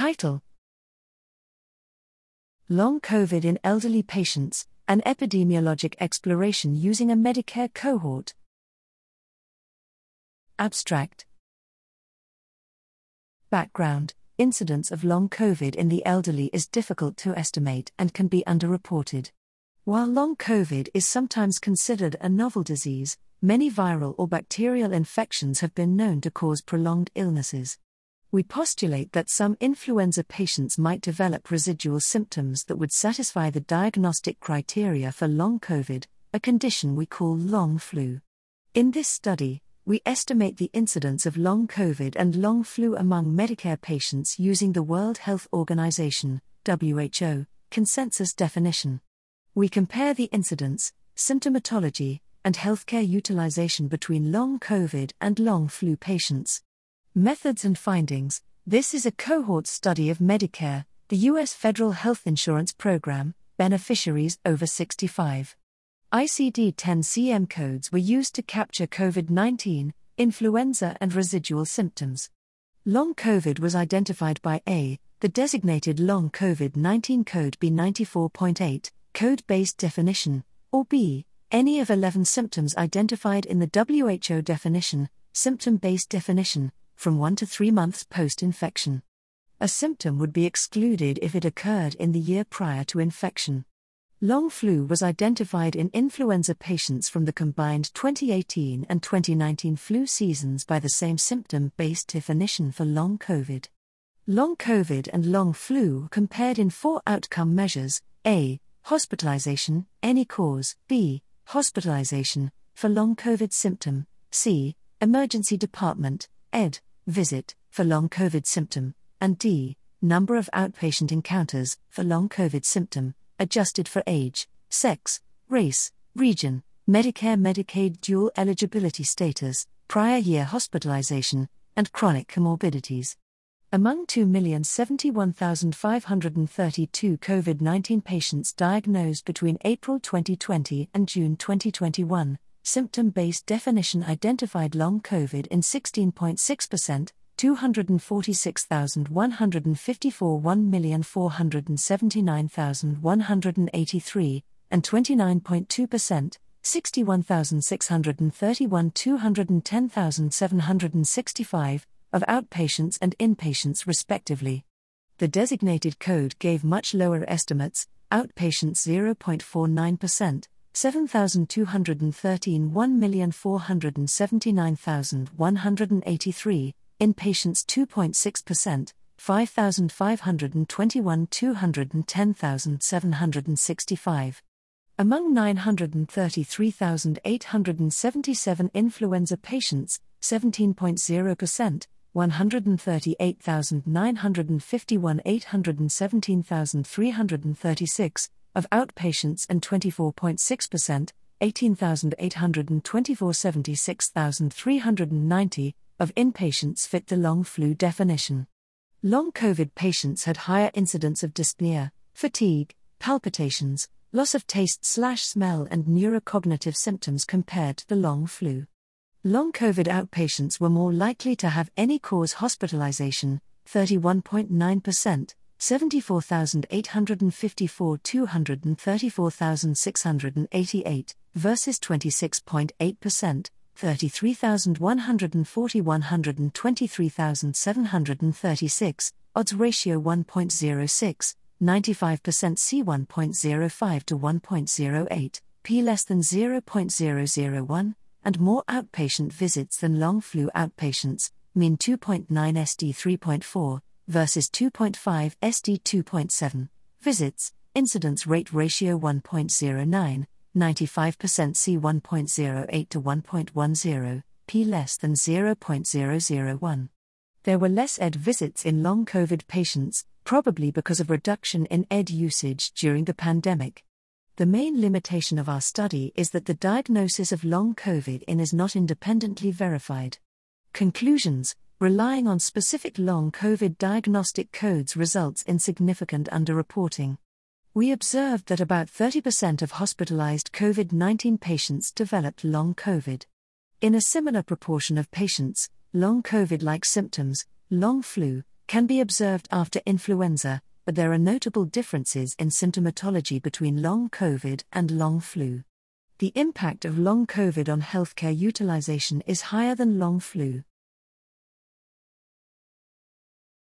Title Long COVID in Elderly Patients An Epidemiologic Exploration Using a Medicare Cohort. Abstract Background Incidence of long COVID in the elderly is difficult to estimate and can be underreported. While long COVID is sometimes considered a novel disease, many viral or bacterial infections have been known to cause prolonged illnesses. We postulate that some influenza patients might develop residual symptoms that would satisfy the diagnostic criteria for long COVID, a condition we call long flu. In this study, we estimate the incidence of long COVID and long flu among Medicare patients using the World Health Organization (WHO) consensus definition. We compare the incidence, symptomatology, and healthcare utilization between long COVID and long flu patients. Methods and findings this is a cohort study of Medicare, the U.S. federal health insurance program, beneficiaries over 65. ICD 10 CM codes were used to capture COVID 19, influenza, and residual symptoms. Long COVID was identified by A, the designated long COVID 19 code B94.8, code based definition, or B, any of 11 symptoms identified in the WHO definition, symptom based definition, from 1 to 3 months post infection. A symptom would be excluded if it occurred in the year prior to infection. Long flu was identified in influenza patients from the combined 2018 and 2019 flu seasons by the same symptom based definition for long COVID. Long COVID and long flu compared in four outcome measures A. Hospitalization, any cause, B hospitalization, for long COVID symptom, C, emergency department, ED, visit, for long COVID symptom, and D, number of outpatient encounters, for long COVID symptom, adjusted for age, sex, race, region, Medicare Medicaid dual eligibility status, prior year hospitalization, and chronic comorbidities. Among 2,071,532 COVID 19 patients diagnosed between April 2020 and June 2021, symptom based definition identified long COVID in 16.6%, 246,154, 1,479,183, and 29.2%, 61,631, 210,765 of outpatients and inpatients respectively. The designated code gave much lower estimates outpatients 0.49%, 7,213 1,479,183, inpatients 2.6%, 5,521 210,765. Among 933,877 influenza patients, 17.0%, 138,951 817,336, of outpatients and 24.6%, 18,824 76,390, of inpatients fit the long flu definition. Long COVID patients had higher incidence of dyspnea, fatigue, palpitations, loss of taste slash smell and neurocognitive symptoms compared to the long flu. Long COVID outpatients were more likely to have any cause hospitalization, 31.9%, 74,854 234,688, versus 26.8%, 33,140 123,736, odds ratio 1.06, 95% C 1.05 to 1.08, P less than 0.001 and more outpatient visits than long flu outpatients, mean 2.9 SD 3.4 versus 2.5 SD 2.7 visits, incidence rate ratio 1.09, 95% C 1.08 to 1.10, P less than 0.001. There were less ED visits in long COVID patients, probably because of reduction in ED usage during the pandemic. The main limitation of our study is that the diagnosis of long COVID in is not independently verified. Conclusions Relying on specific long COVID diagnostic codes results in significant underreporting. We observed that about 30% of hospitalized COVID 19 patients developed long COVID. In a similar proportion of patients, long COVID like symptoms, long flu, can be observed after influenza, but there are notable differences in symptomatology between long COVID and long flu. The impact of long COVID on healthcare utilization is higher than long flu.